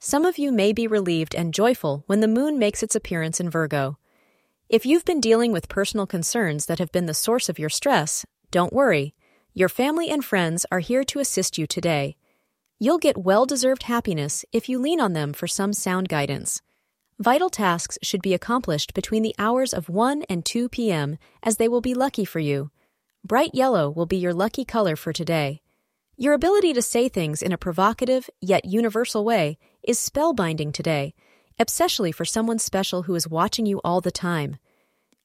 some of you may be relieved and joyful when the moon makes its appearance in Virgo. If you've been dealing with personal concerns that have been the source of your stress, don't worry. Your family and friends are here to assist you today. You'll get well deserved happiness if you lean on them for some sound guidance. Vital tasks should be accomplished between the hours of 1 and 2 p.m., as they will be lucky for you. Bright yellow will be your lucky color for today. Your ability to say things in a provocative yet universal way is spellbinding today, especially for someone special who is watching you all the time.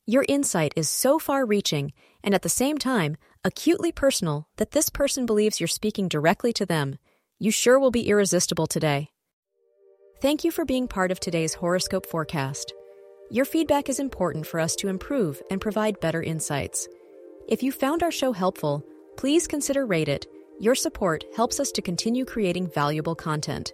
Your insight is so far reaching and at the same time acutely personal that this person believes you're speaking directly to them. You sure will be irresistible today. Thank you for being part of today's horoscope forecast. Your feedback is important for us to improve and provide better insights. If you found our show helpful, please consider rate it. Your support helps us to continue creating valuable content.